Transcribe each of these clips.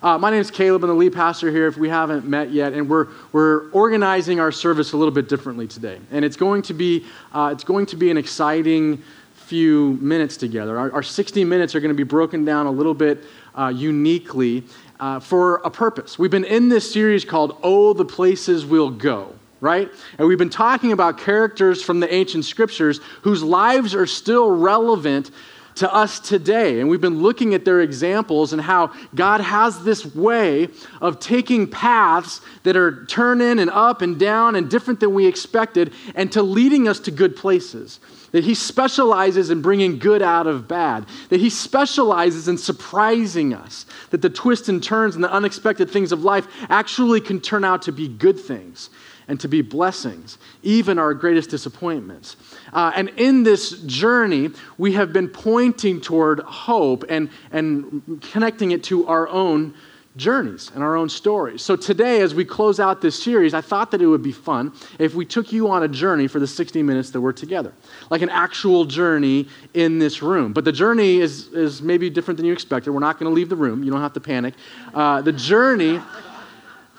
Uh, my name is Caleb. I'm the lead pastor here if we haven't met yet. And we're, we're organizing our service a little bit differently today. And it's going to be, uh, it's going to be an exciting few minutes together. Our, our 60 minutes are going to be broken down a little bit uh, uniquely uh, for a purpose. We've been in this series called Oh, the Places We'll Go right? And we've been talking about characters from the ancient scriptures whose lives are still relevant to us today. And we've been looking at their examples and how God has this way of taking paths that are turning and up and down and different than we expected and to leading us to good places. That he specializes in bringing good out of bad. That he specializes in surprising us. That the twists and turns and the unexpected things of life actually can turn out to be good things and to be blessings, even our greatest disappointments. Uh, and in this journey, we have been pointing toward hope and, and connecting it to our own journeys and our own stories. So today, as we close out this series, I thought that it would be fun if we took you on a journey for the 60 minutes that we're together, like an actual journey in this room. But the journey is, is maybe different than you expected. We're not going to leave the room. You don't have to panic. Uh, the journey,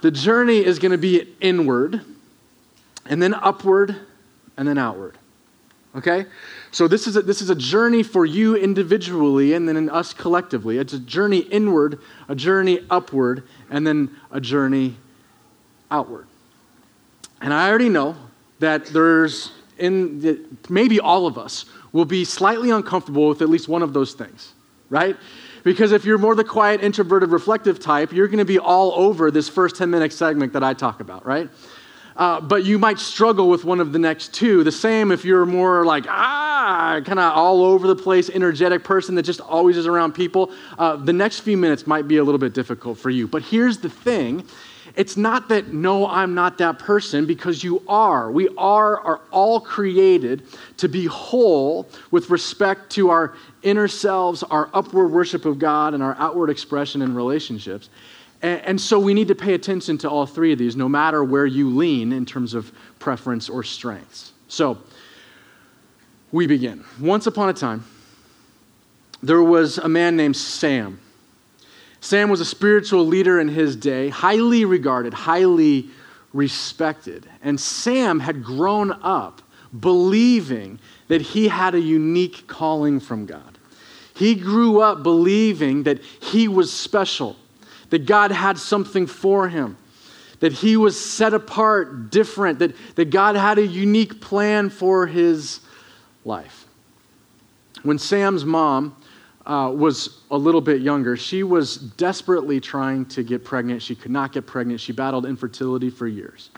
the journey is going to be inward and then upward, and then outward. Okay? So this is a, this is a journey for you individually and then in us collectively. It's a journey inward, a journey upward, and then a journey outward. And I already know that there's in the, maybe all of us will be slightly uncomfortable with at least one of those things, right? Because if you're more the quiet, introverted, reflective type, you're going to be all over this first 10 minute segment that I talk about, right? Uh, but you might struggle with one of the next two. The same if you're more like, ah, kind of all over the place, energetic person that just always is around people. Uh, the next few minutes might be a little bit difficult for you. But here's the thing it's not that, no, I'm not that person, because you are. We are, are all created to be whole with respect to our inner selves, our upward worship of God, and our outward expression in relationships. And, so we need to pay attention to all three of these, no matter where you lean in terms of preference or strengths. So we begin. Once upon a time, there was a man named Sam. Sam was a spiritual leader in his day, highly regarded, highly respected. And Sam had grown up believing that he had a unique calling from God. He grew up believing that he was special, that God had something for him, that he was set apart, different, that, that God had a unique plan for his life. When Sam's mom uh, was a little bit younger, she was desperately trying to get pregnant. She could not get pregnant. She battled infertility for years.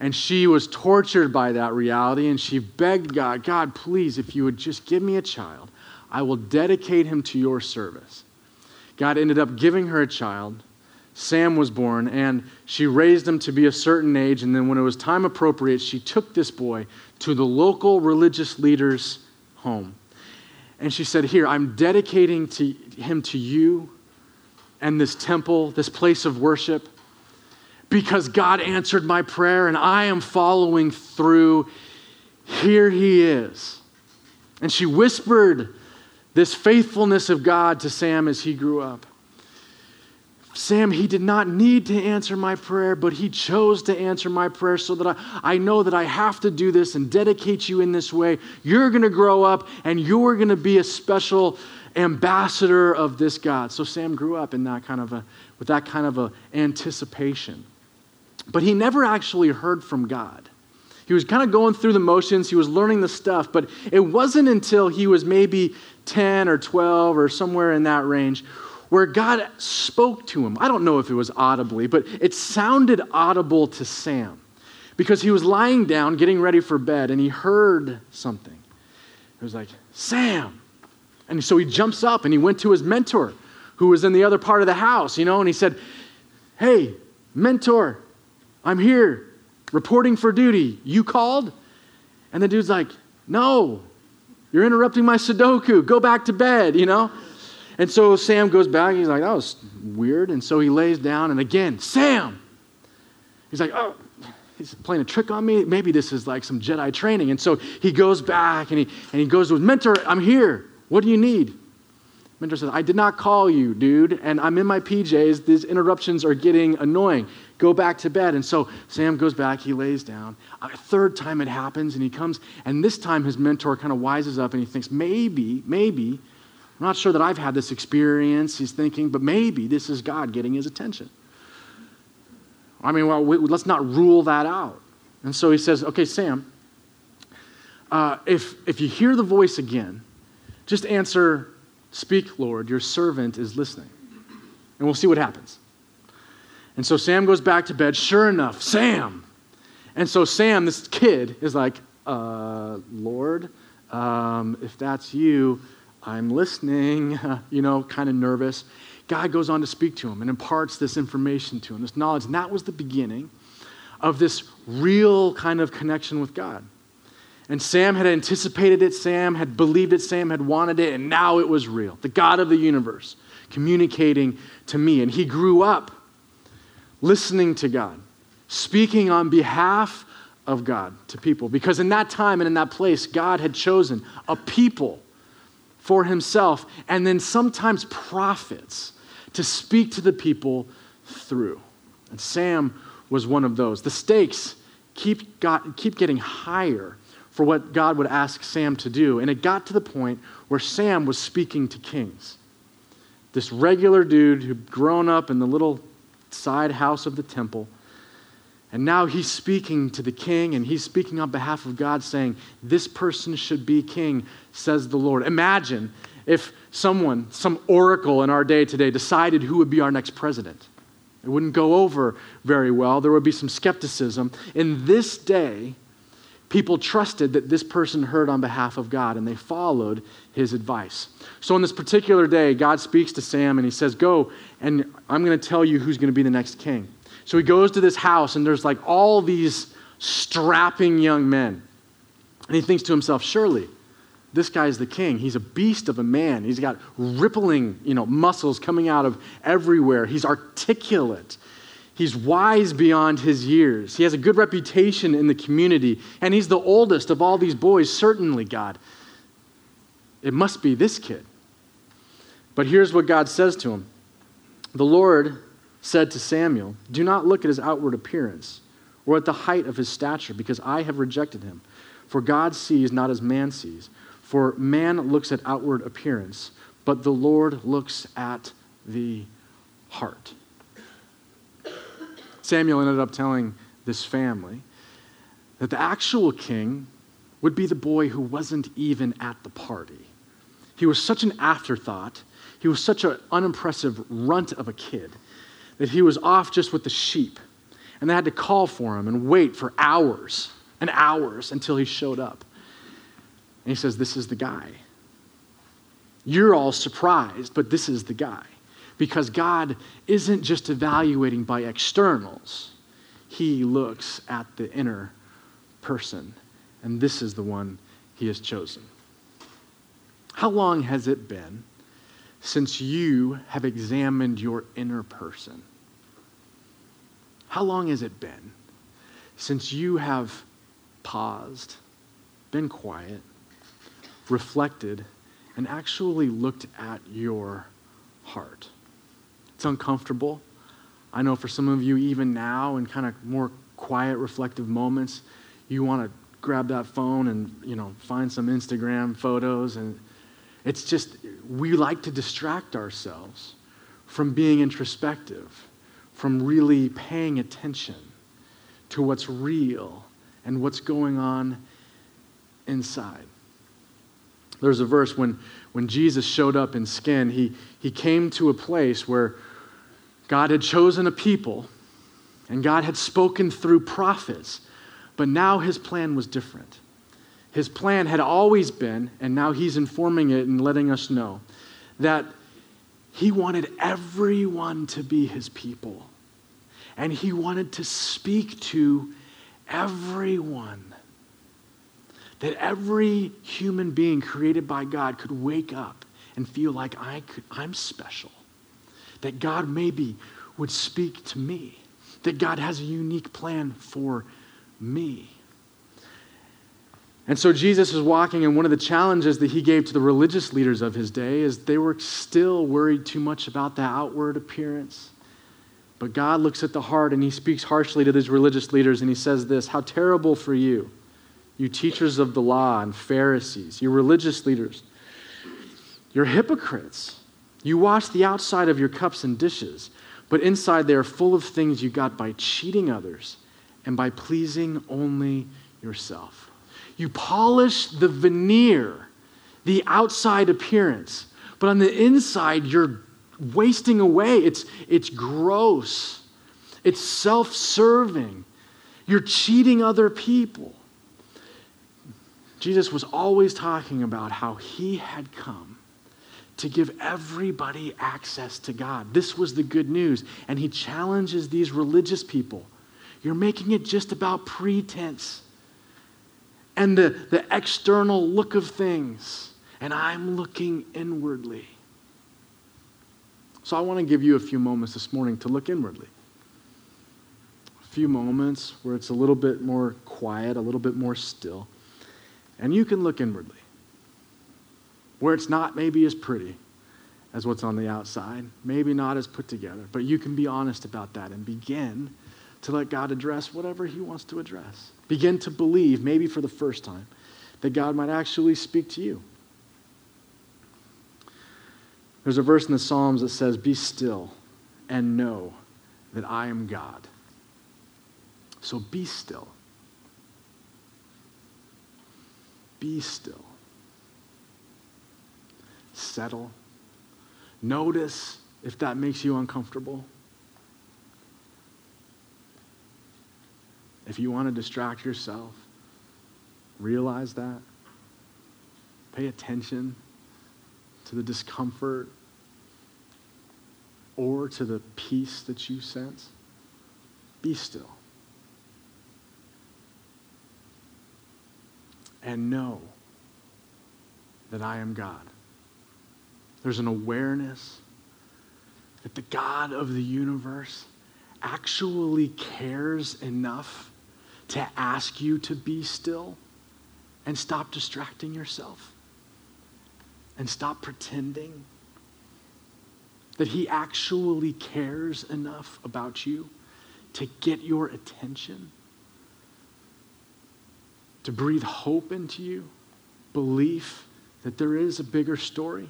And she was tortured by that reality, and she begged God, God, please, if you would just give me a child, I will dedicate him to your service. God ended up giving her a child. Sam was born, and she raised him to be a certain age. And then, when it was time appropriate, she took this boy to the local religious leader's home. And she said, Here, I'm dedicating to him to you and this temple, this place of worship, because God answered my prayer and I am following through. Here he is. And she whispered this faithfulness of God to Sam as he grew up. Sam, he did not need to answer my prayer, but he chose to answer my prayer so that I, I know that I have to do this and dedicate you in this way. You're going to grow up and you're going to be a special ambassador of this God. So Sam grew up in that kind of a, with that kind of a anticipation. But he never actually heard from God. He was kind of going through the motions, he was learning the stuff, but it wasn't until he was maybe 10 or 12 or somewhere in that range where God spoke to him. I don't know if it was audibly, but it sounded audible to Sam because he was lying down getting ready for bed and he heard something. It was like, Sam. And so he jumps up and he went to his mentor who was in the other part of the house, you know, and he said, Hey, mentor, I'm here reporting for duty. You called? And the dude's like, No, you're interrupting my Sudoku. Go back to bed, you know? And so Sam goes back. He's like, that was weird. And so he lays down, and again, Sam. He's like, oh, he's playing a trick on me. Maybe this is like some Jedi training. And so he goes back and he, and he goes with mentor, I'm here. What do you need? Mentor says, I did not call you, dude, and I'm in my PJs. These interruptions are getting annoying. Go back to bed. And so Sam goes back, he lays down. A third time it happens, and he comes, and this time his mentor kind of wises up and he thinks, maybe, maybe, I'm not sure that I've had this experience, he's thinking, but maybe this is God getting his attention. I mean, well, we, let's not rule that out. And so he says, okay, Sam, uh, if, if you hear the voice again, just answer, Speak, Lord, your servant is listening. And we'll see what happens. And so Sam goes back to bed. Sure enough, Sam. And so Sam, this kid, is like, uh, Lord, um, if that's you, I'm listening, you know, kind of nervous. God goes on to speak to him and imparts this information to him, this knowledge. And that was the beginning of this real kind of connection with God. And Sam had anticipated it, Sam had believed it, Sam had wanted it, and now it was real. The God of the universe communicating to me. And he grew up listening to God, speaking on behalf of God to people. Because in that time and in that place, God had chosen a people for himself, and then sometimes prophets to speak to the people through. And Sam was one of those. The stakes keep, got, keep getting higher for what God would ask Sam to do. And it got to the point where Sam was speaking to kings. This regular dude who'd grown up in the little side house of the temple. And now he's speaking to the king and he's speaking on behalf of God, saying, This person should be king, says the Lord. Imagine if someone, some oracle in our day today, decided who would be our next president. It wouldn't go over very well. There would be some skepticism. In this day, people trusted that this person heard on behalf of God and they followed his advice. So, on this particular day, God speaks to Sam and he says, Go, and I'm going to tell you who's going to be the next king. So, he goes to this house and there's like all these strapping young men. And he thinks to himself, Surely this guy's the king. He's a beast of a man. He's got rippling, you know, muscles coming out of everywhere. He's articulate. He's wise beyond his years. He has a good reputation in the community, and he's the oldest of all these boys, certainly, God. It must be this kid. But here's what God says to him The Lord said to Samuel, Do not look at his outward appearance or at the height of his stature, because I have rejected him. For God sees not as man sees. For man looks at outward appearance, but the Lord looks at the heart. Samuel ended up telling this family that the actual king would be the boy who wasn't even at the party. He was such an afterthought, he was such an unimpressive runt of a kid that he was off just with the sheep. And they had to call for him and wait for hours and hours until he showed up. And he says, This is the guy. You're all surprised, but this is the guy because God isn't just evaluating by externals, He looks at the inner person. And this is the one He has chosen. How long has it been since you have examined your inner person? How long has it been since you have paused, been quiet, reflected, and actually looked at your heart? It's uncomfortable. I know for some of you, even now, in kind of more quiet, reflective moments, you want to grab that phone and you know find some Instagram photos, and it's just we like to distract ourselves from being introspective, from really paying attention to what's real and what's going on inside. There's a verse when, when Jesus showed up in skin, he, he came to a place where God had chosen a people and God had spoken through prophets, but now his plan was different. His plan had always been, and now he's informing it and letting us know, that he wanted everyone to be his people. And he wanted to speak to everyone. That every human being created by God could wake up and feel like I could, I'm special that God maybe would speak to me, that God has a unique plan for me. And so Jesus is walking, and one of the challenges that he gave to the religious leaders of his day is they were still worried too much about the outward appearance. But God looks at the heart and he speaks harshly to these religious leaders and he says this How terrible for you, you teachers of the law and Pharisees, you religious leaders. You're hypocrites. You wash the outside of your cups and dishes, but inside they are full of things you got by cheating others and by pleasing only yourself. You polish the veneer, the outside appearance, but on the inside, you're wasting away. It's, it's gross, it's self serving. You're cheating other people. Jesus was always talking about how he had come to give everybody access to God. This was the good news. And he challenges these religious people. You're making it just about pretense and the, the external look of things. And I'm looking inwardly. So I want to give you a few moments this morning to look inwardly. A few moments where it's a little bit more quiet, a little bit more still. And you can look inwardly. Where it's not maybe as pretty as what's on the outside, maybe not as put together, but you can be honest about that and begin to let God address whatever He wants to address. Begin to believe, maybe for the first time, that God might actually speak to you. There's a verse in the Psalms that says, Be still and know that I am God. So be still. Be still. Settle. Notice if that makes you uncomfortable. If you want to distract yourself, realize that. Pay attention to the discomfort or to the peace that you sense, be still. And know that I am God. There's an awareness that the God of the universe actually cares enough to ask you to be still and stop distracting yourself and stop pretending that He actually cares enough about you to get your attention, to breathe hope into you, belief that there is a bigger story,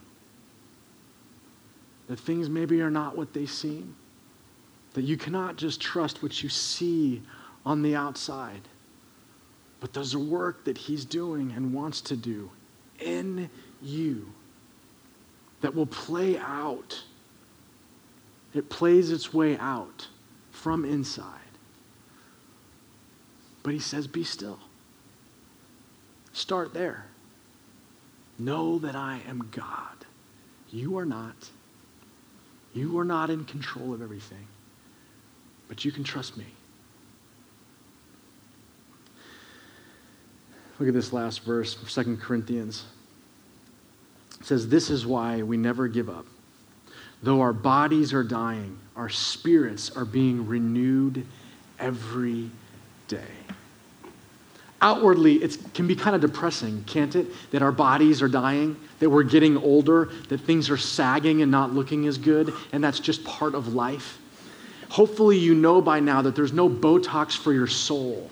that things maybe are not what they seem, that you cannot just trust what you see on the outside, but there's a work that He's doing and wants to do in you that will play out. It plays its way out from inside. But he says, Be still. Start there. Know that I am God. You are not. You are not in control of everything. But you can trust me. Look at this last verse from 2 Corinthians. It says, This is why we never give up. Though our bodies are dying, our spirits are being renewed every day. Outwardly, it can be kind of depressing, can't it? That our bodies are dying, that we're getting older, that things are sagging and not looking as good, and that's just part of life. Hopefully, you know by now that there's no Botox for your soul.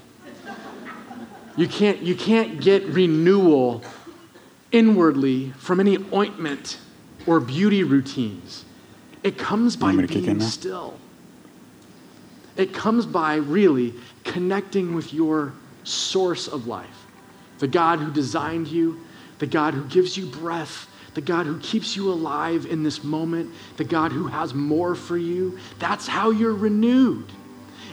You can't, you can't get renewal inwardly from any ointment or beauty routines. It comes by being still. It comes by really connecting with your source of life. The God who designed you, the God who gives you breath, the God who keeps you alive in this moment, the God who has more for you. That's how you're renewed.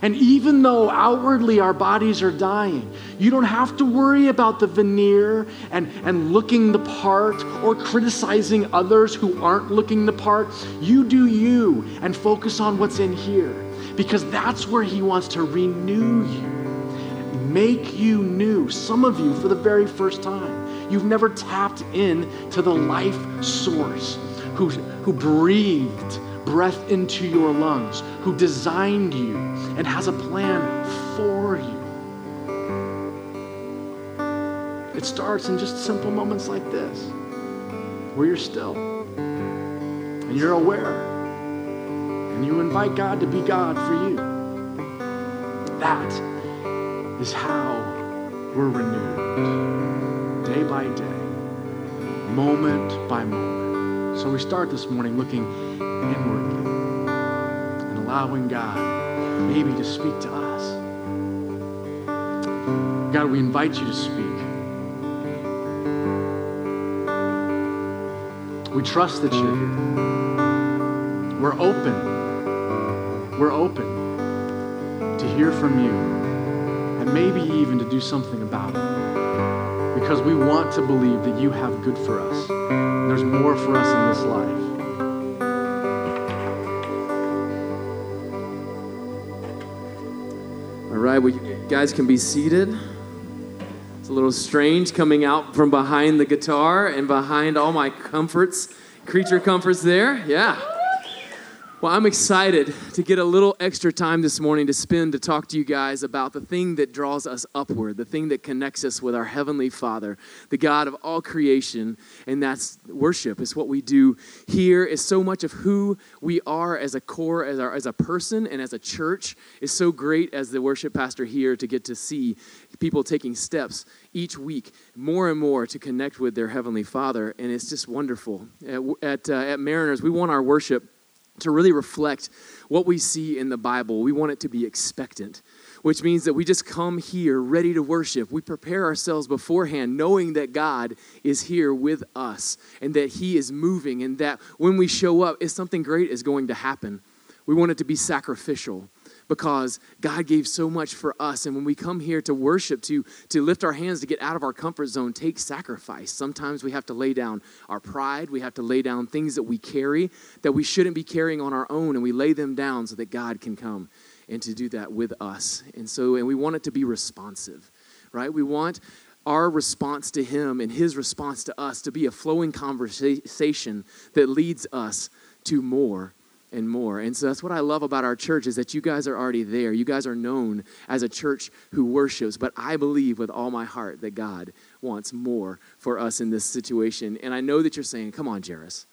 And even though outwardly our bodies are dying, you don't have to worry about the veneer and, and looking the part or criticizing others who aren't looking the part. You do you and focus on what's in here because that's where He wants to renew you, make you new. Some of you, for the very first time, you've never tapped in to the life source who, who breathed breath into your lungs, who designed you and has a plan for you. It starts in just simple moments like this, where you're still and you're aware and you invite God to be God for you. That is how we're renewed day by day, moment by moment. So we start this morning looking inwardly and allowing God maybe to speak to us. God, we invite you to speak. We trust that you're here. We're open. We're open to hear from you maybe even to do something about it. Because we want to believe that you have good for us. There's more for us in this life. All right, well, you guys can be seated. It's a little strange coming out from behind the guitar and behind all my comforts, creature comforts there. Yeah. Well, I'm excited to get a little extra time this morning to spend to talk to you guys about the thing that draws us upward, the thing that connects us with our Heavenly Father, the God of all creation, and that's worship. It's what we do here. Is so much of who we are as a core, as, our, as a person, and as a church. is so great as the worship pastor here to get to see people taking steps each week more and more to connect with their Heavenly Father, and it's just wonderful. At, at, uh, at Mariners, we want our worship to really reflect what we see in the Bible. We want it to be expectant, which means that we just come here ready to worship. We prepare ourselves beforehand, knowing that God is here with us and that He is moving, and that when we show up, if something great is going to happen. We want it to be sacrificial because God gave so much for us. And when we come here to worship, to, to lift our hands, to get out of our comfort zone, take sacrifice. Sometimes we have to lay down our pride, we have to lay down things that we carry that we shouldn't be carrying on our own, and we lay them down so that God can come and to do that with us. And so, and we want it to be responsive, right? We want our response to him and his response to us to be a flowing conversation that leads us to more and more. And so that's what I love about our church is that you guys are already there. You guys are known as a church who worships, but I believe with all my heart that God wants more for us in this situation. And I know that you're saying, "Come on, Jairus.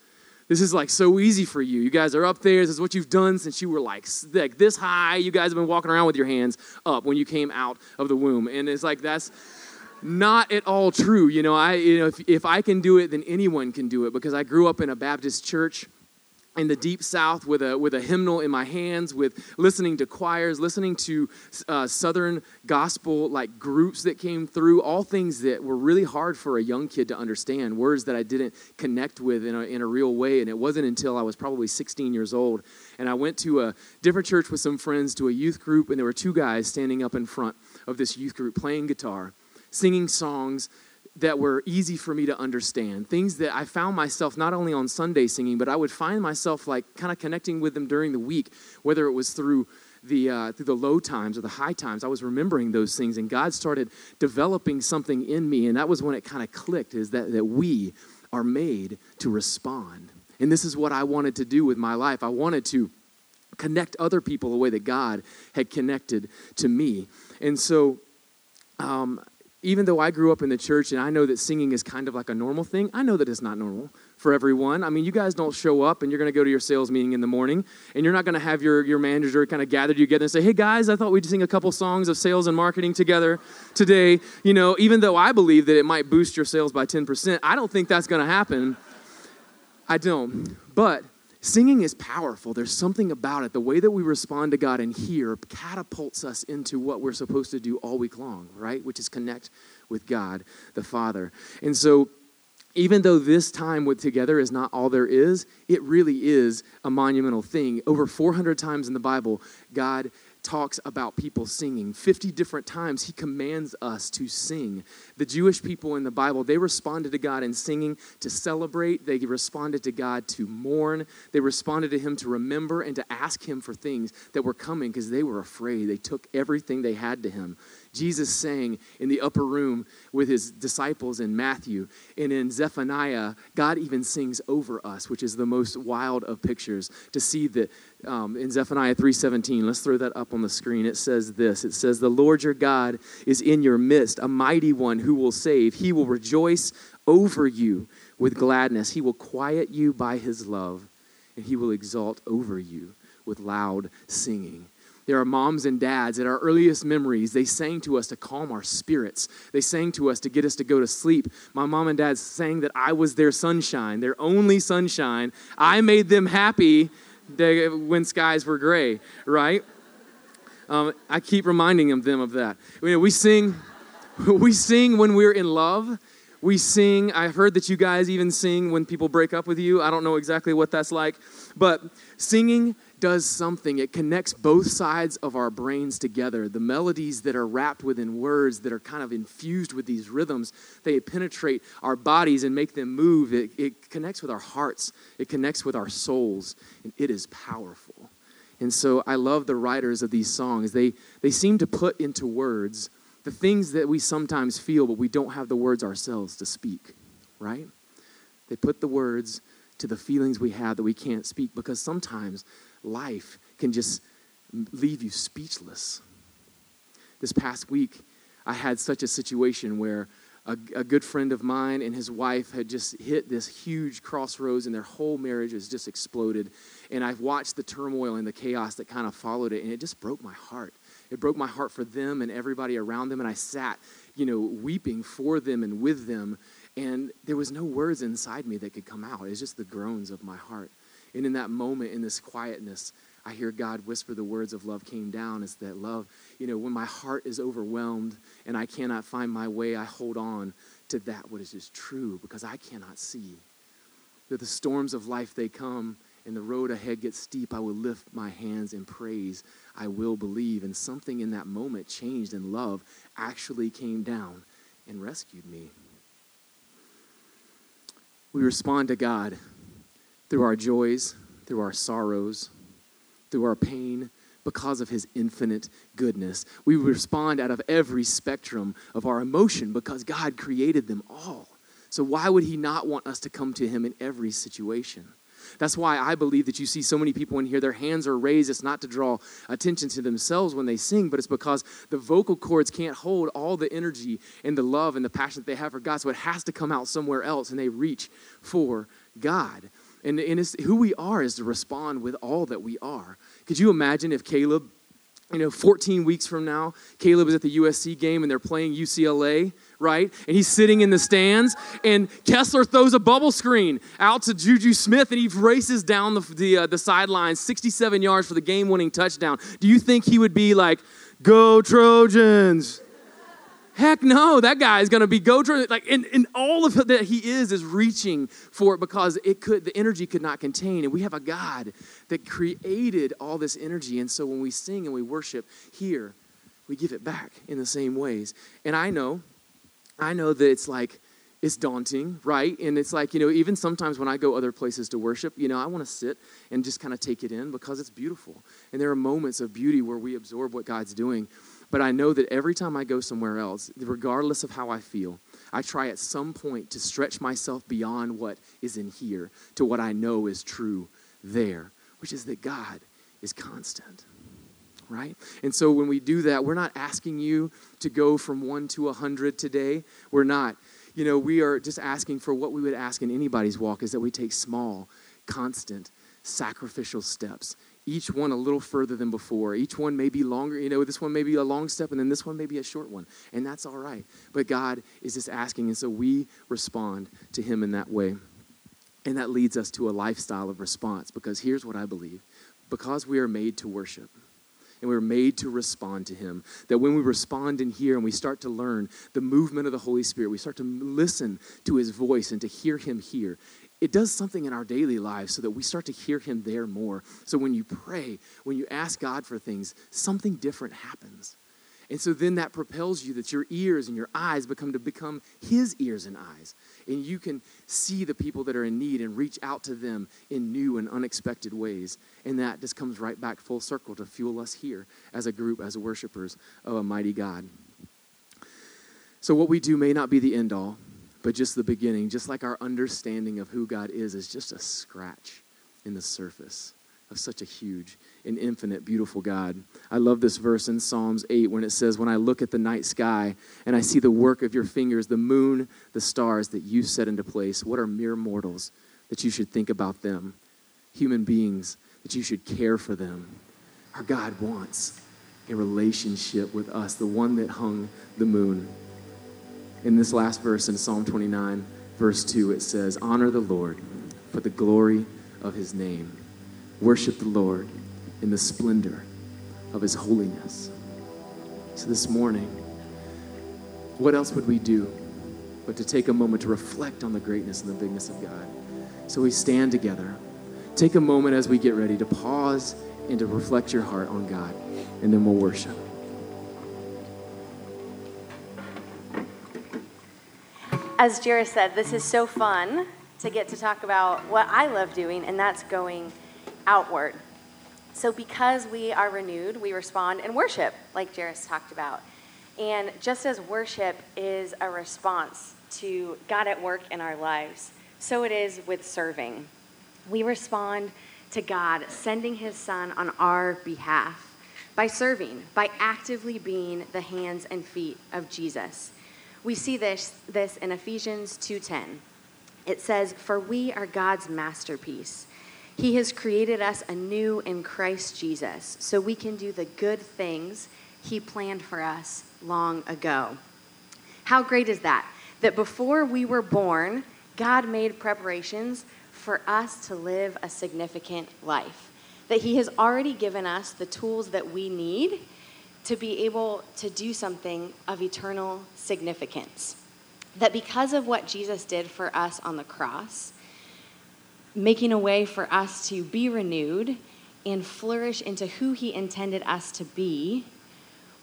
This is like so easy for you. You guys are up there. This is what you've done since you were like, like this high. You guys have been walking around with your hands up when you came out of the womb. And it's like that's not at all true. You know, I you know if, if I can do it, then anyone can do it because I grew up in a Baptist church in the deep south with a, with a hymnal in my hands with listening to choirs listening to uh, southern gospel like groups that came through all things that were really hard for a young kid to understand words that i didn't connect with in a, in a real way and it wasn't until i was probably 16 years old and i went to a different church with some friends to a youth group and there were two guys standing up in front of this youth group playing guitar singing songs that were easy for me to understand. Things that I found myself not only on Sunday singing, but I would find myself like kind of connecting with them during the week, whether it was through the uh, through the low times or the high times. I was remembering those things, and God started developing something in me, and that was when it kind of clicked: is that that we are made to respond, and this is what I wanted to do with my life. I wanted to connect other people the way that God had connected to me, and so. Um, even though I grew up in the church and I know that singing is kind of like a normal thing, I know that it's not normal for everyone. I mean, you guys don't show up and you're going to go to your sales meeting in the morning and you're not going to have your, your manager kind of gather together and say, hey guys, I thought we'd sing a couple songs of sales and marketing together today. You know, even though I believe that it might boost your sales by 10%, I don't think that's going to happen. I don't. But Singing is powerful. There's something about it. The way that we respond to God and hear catapults us into what we're supposed to do all week long, right? Which is connect with God the Father. And so, even though this time with together is not all there is, it really is a monumental thing. Over 400 times in the Bible, God talks about people singing. 50 different times he commands us to sing. The Jewish people in the Bible, they responded to God in singing to celebrate, they responded to God to mourn, they responded to him to remember and to ask him for things that were coming because they were afraid. They took everything they had to him. Jesus sang in the upper room with his disciples in Matthew. And in Zephaniah, God even sings over us, which is the most wild of pictures to see that um, in Zephaniah 3:17. Let's throw that up on the screen. It says this. It says, "The Lord your God is in your midst, a mighty one who will save. He will rejoice over you with gladness. He will quiet you by his love, and he will exalt over you with loud singing." There are moms and dads at our earliest memories. They sang to us to calm our spirits. They sang to us to get us to go to sleep. My mom and dad sang that I was their sunshine, their only sunshine. I made them happy when skies were gray, right? Um, I keep reminding them of that. You know, we sing, we sing when we're in love. We sing. I heard that you guys even sing when people break up with you. I don't know exactly what that's like, but singing does something. It connects both sides of our brains together. The melodies that are wrapped within words that are kind of infused with these rhythms, they penetrate our bodies and make them move. It, it connects with our hearts, it connects with our souls, and it is powerful. And so I love the writers of these songs. They, they seem to put into words the things that we sometimes feel, but we don't have the words ourselves to speak, right? They put the words to the feelings we have that we can't speak because sometimes life can just leave you speechless. This past week, I had such a situation where a, a, good friend of mine and his wife had just hit this huge crossroads and their whole marriage has just exploded. And I've watched the turmoil and the chaos that kind of followed it, and it just broke my heart. It broke my heart for them and everybody around them, and I sat, you know, weeping for them and with them. And there was no words inside me that could come out. It was just the groans of my heart. And in that moment, in this quietness, I hear God whisper the words of love came down. It's that love, you know, when my heart is overwhelmed and I cannot find my way, I hold on to that is just true because I cannot see. That the storms of life they come and the road ahead gets steep, I will lift my hands in praise. I will believe. And something in that moment changed, and love actually came down and rescued me. We respond to God through our joys, through our sorrows, through our pain, because of his infinite goodness. We respond out of every spectrum of our emotion because God created them all. So, why would he not want us to come to him in every situation? That's why I believe that you see so many people in here, their hands are raised. It's not to draw attention to themselves when they sing, but it's because the vocal cords can't hold all the energy and the love and the passion that they have for God. So it has to come out somewhere else, and they reach for God. And, and who we are is to respond with all that we are. Could you imagine if Caleb, you know, 14 weeks from now, Caleb is at the USC game and they're playing UCLA, right? And he's sitting in the stands, and Kessler throws a bubble screen out to Juju Smith, and he races down the, the, uh, the sidelines 67 yards for the game winning touchdown. Do you think he would be like, Go Trojans? Heck no, that guy is going to be go like and, and all of that he is is reaching for it because it could the energy could not contain and we have a God that created all this energy and so when we sing and we worship here we give it back in the same ways. And I know I know that it's like it's daunting, right? And it's like, you know, even sometimes when I go other places to worship, you know, I want to sit and just kind of take it in because it's beautiful. And there are moments of beauty where we absorb what God's doing. But I know that every time I go somewhere else, regardless of how I feel, I try at some point to stretch myself beyond what is in here to what I know is true there, which is that God is constant. Right? And so when we do that, we're not asking you to go from one to a hundred today. We're not. You know, we are just asking for what we would ask in anybody's walk is that we take small, constant, sacrificial steps each one a little further than before. Each one may be longer. You know, this one may be a long step, and then this one may be a short one. And that's all right. But God is just asking, and so we respond to Him in that way. And that leads us to a lifestyle of response because here's what I believe because we are made to worship and we're made to respond to Him. That when we respond in here and we start to learn the movement of the Holy Spirit, we start to listen to His voice and to hear Him here, it does something in our daily lives so that we start to hear him there more. So when you pray, when you ask God for things, something different happens. And so then that propels you that your ears and your eyes become to become his ears and eyes. And you can see the people that are in need and reach out to them in new and unexpected ways. And that just comes right back full circle to fuel us here as a group, as worshipers of a mighty God. So what we do may not be the end all, but just the beginning, just like our understanding of who God is, is just a scratch in the surface of such a huge and infinite, beautiful God. I love this verse in Psalms 8 when it says, When I look at the night sky and I see the work of your fingers, the moon, the stars that you set into place, what are mere mortals that you should think about them? Human beings that you should care for them. Our God wants a relationship with us, the one that hung the moon. In this last verse in Psalm 29, verse 2, it says, Honor the Lord for the glory of his name. Worship the Lord in the splendor of his holiness. So this morning, what else would we do but to take a moment to reflect on the greatness and the bigness of God? So we stand together. Take a moment as we get ready to pause and to reflect your heart on God, and then we'll worship. As Jairus said, this is so fun to get to talk about what I love doing, and that's going outward. So, because we are renewed, we respond and worship, like Jairus talked about. And just as worship is a response to God at work in our lives, so it is with serving. We respond to God sending his son on our behalf by serving, by actively being the hands and feet of Jesus. We see this, this in Ephesians 2:10. It says, "For we are God's masterpiece." He has created us anew in Christ Jesus so we can do the good things He planned for us long ago. How great is that? That before we were born, God made preparations for us to live a significant life. That He has already given us the tools that we need to be able to do something of eternal significance. That because of what Jesus did for us on the cross, making a way for us to be renewed and flourish into who He intended us to be,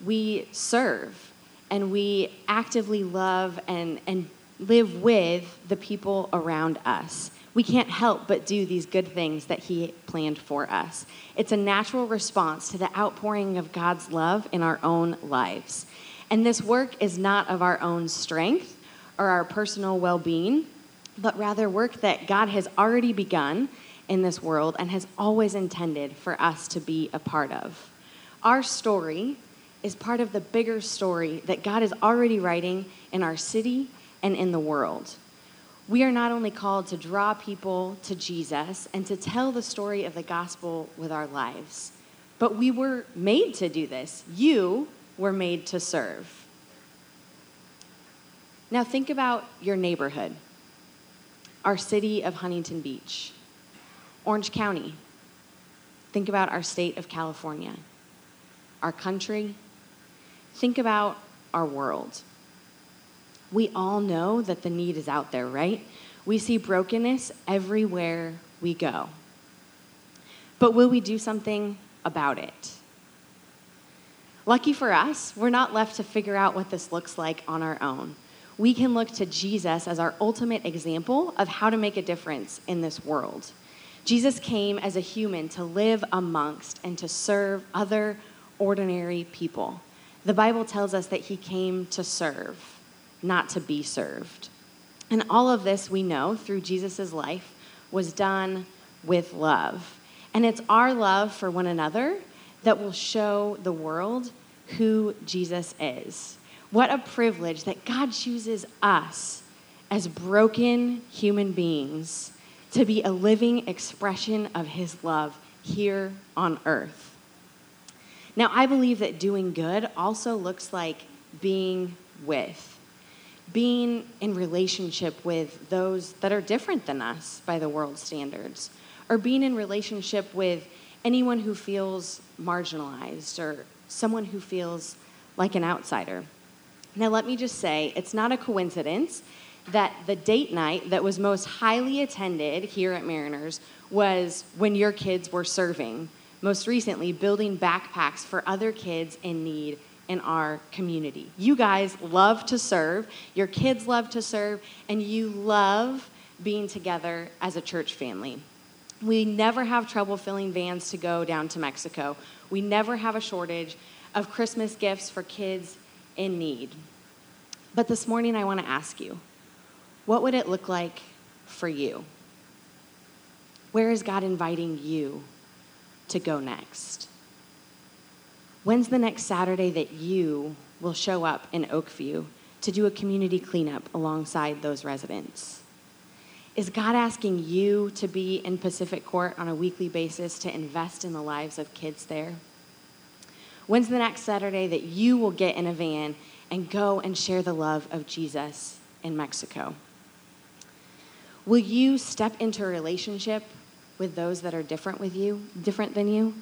we serve and we actively love and, and live with the people around us. We can't help but do these good things that He planned for us. It's a natural response to the outpouring of God's love in our own lives. And this work is not of our own strength or our personal well being but rather work that God has already begun in this world and has always intended for us to be a part of. Our story is part of the bigger story that God is already writing in our city and in the world. We are not only called to draw people to Jesus and to tell the story of the gospel with our lives, but we were made to do this. You were made to serve. Now, think about your neighborhood our city of Huntington Beach, Orange County. Think about our state of California, our country. Think about our world. We all know that the need is out there, right? We see brokenness everywhere we go. But will we do something about it? Lucky for us, we're not left to figure out what this looks like on our own we can look to Jesus as our ultimate example of how to make a difference in this world. Jesus came as a human to live amongst and to serve other ordinary people. The Bible tells us that he came to serve, not to be served. And all of this we know through Jesus' life was done with love. And it's our love for one another that will show the world who Jesus is. What a privilege that God chooses us as broken human beings to be a living expression of his love here on earth. Now, I believe that doing good also looks like being with, being in relationship with those that are different than us by the world's standards, or being in relationship with anyone who feels marginalized or someone who feels like an outsider. Now, let me just say, it's not a coincidence that the date night that was most highly attended here at Mariners was when your kids were serving, most recently, building backpacks for other kids in need in our community. You guys love to serve, your kids love to serve, and you love being together as a church family. We never have trouble filling vans to go down to Mexico. We never have a shortage of Christmas gifts for kids in need. But this morning, I want to ask you what would it look like for you? Where is God inviting you to go next? When's the next Saturday that you will show up in Oakview to do a community cleanup alongside those residents? Is God asking you to be in Pacific Court on a weekly basis to invest in the lives of kids there? When's the next Saturday that you will get in a van and go and share the love of Jesus in Mexico? Will you step into a relationship with those that are different with you, different than you?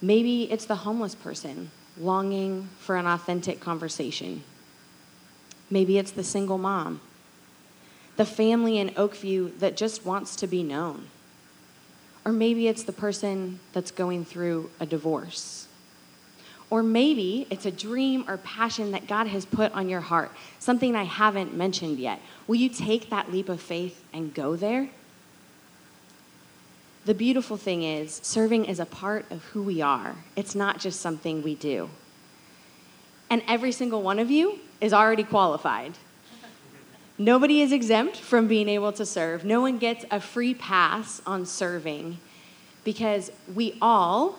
Maybe it's the homeless person longing for an authentic conversation. Maybe it's the single mom, the family in Oakview that just wants to be known. Or maybe it's the person that's going through a divorce. Or maybe it's a dream or passion that God has put on your heart, something I haven't mentioned yet. Will you take that leap of faith and go there? The beautiful thing is, serving is a part of who we are, it's not just something we do. And every single one of you is already qualified. Nobody is exempt from being able to serve. No one gets a free pass on serving because we all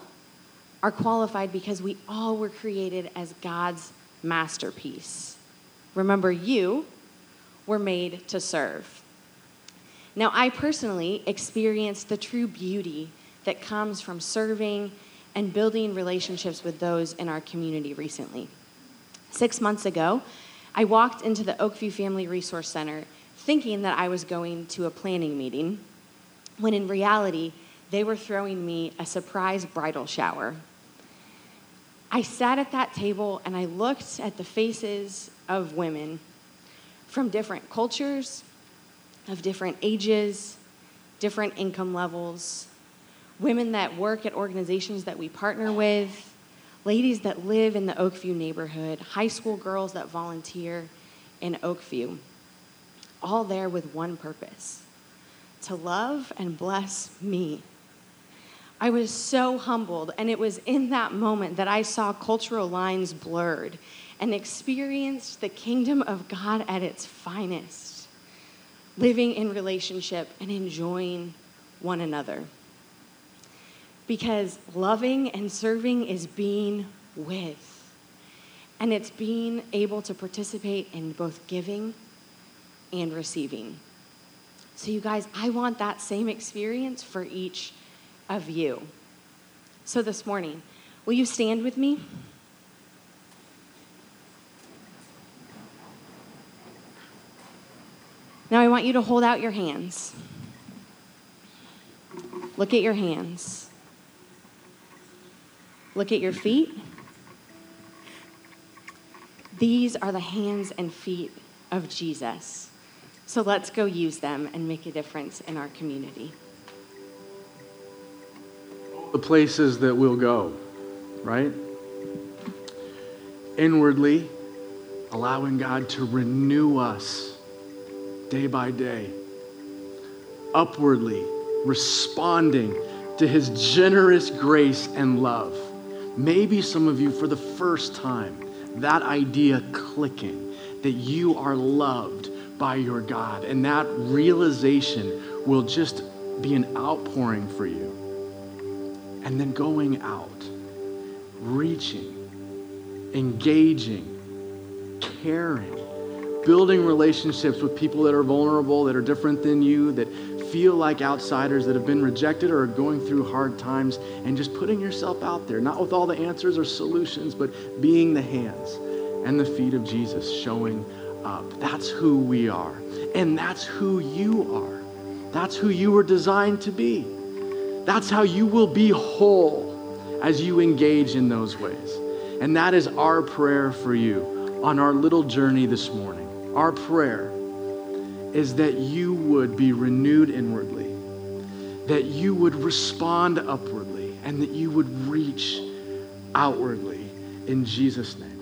are qualified because we all were created as God's masterpiece. Remember, you were made to serve. Now, I personally experienced the true beauty that comes from serving and building relationships with those in our community recently. Six months ago, I walked into the Oakview Family Resource Center thinking that I was going to a planning meeting, when in reality, they were throwing me a surprise bridal shower. I sat at that table and I looked at the faces of women from different cultures, of different ages, different income levels, women that work at organizations that we partner with, ladies that live in the Oakview neighborhood, high school girls that volunteer in Oakview, all there with one purpose to love and bless me. I was so humbled, and it was in that moment that I saw cultural lines blurred and experienced the kingdom of God at its finest, living in relationship and enjoying one another because loving and serving is being with. And it's being able to participate in both giving and receiving. So, you guys, I want that same experience for each of you. So, this morning, will you stand with me? Now, I want you to hold out your hands. Look at your hands. Look at your feet. These are the hands and feet of Jesus. So let's go use them and make a difference in our community. The places that we'll go, right? Inwardly, allowing God to renew us day by day. Upwardly, responding to his generous grace and love Maybe some of you, for the first time, that idea clicking that you are loved by your God, and that realization will just be an outpouring for you. And then going out, reaching, engaging, caring, building relationships with people that are vulnerable, that are different than you, that feel like outsiders that have been rejected or are going through hard times and just putting yourself out there, not with all the answers or solutions, but being the hands and the feet of Jesus, showing up. That's who we are. And that's who you are. That's who you were designed to be. That's how you will be whole as you engage in those ways. And that is our prayer for you on our little journey this morning. Our prayer is that you would be renewed inwardly, that you would respond upwardly, and that you would reach outwardly in Jesus' name.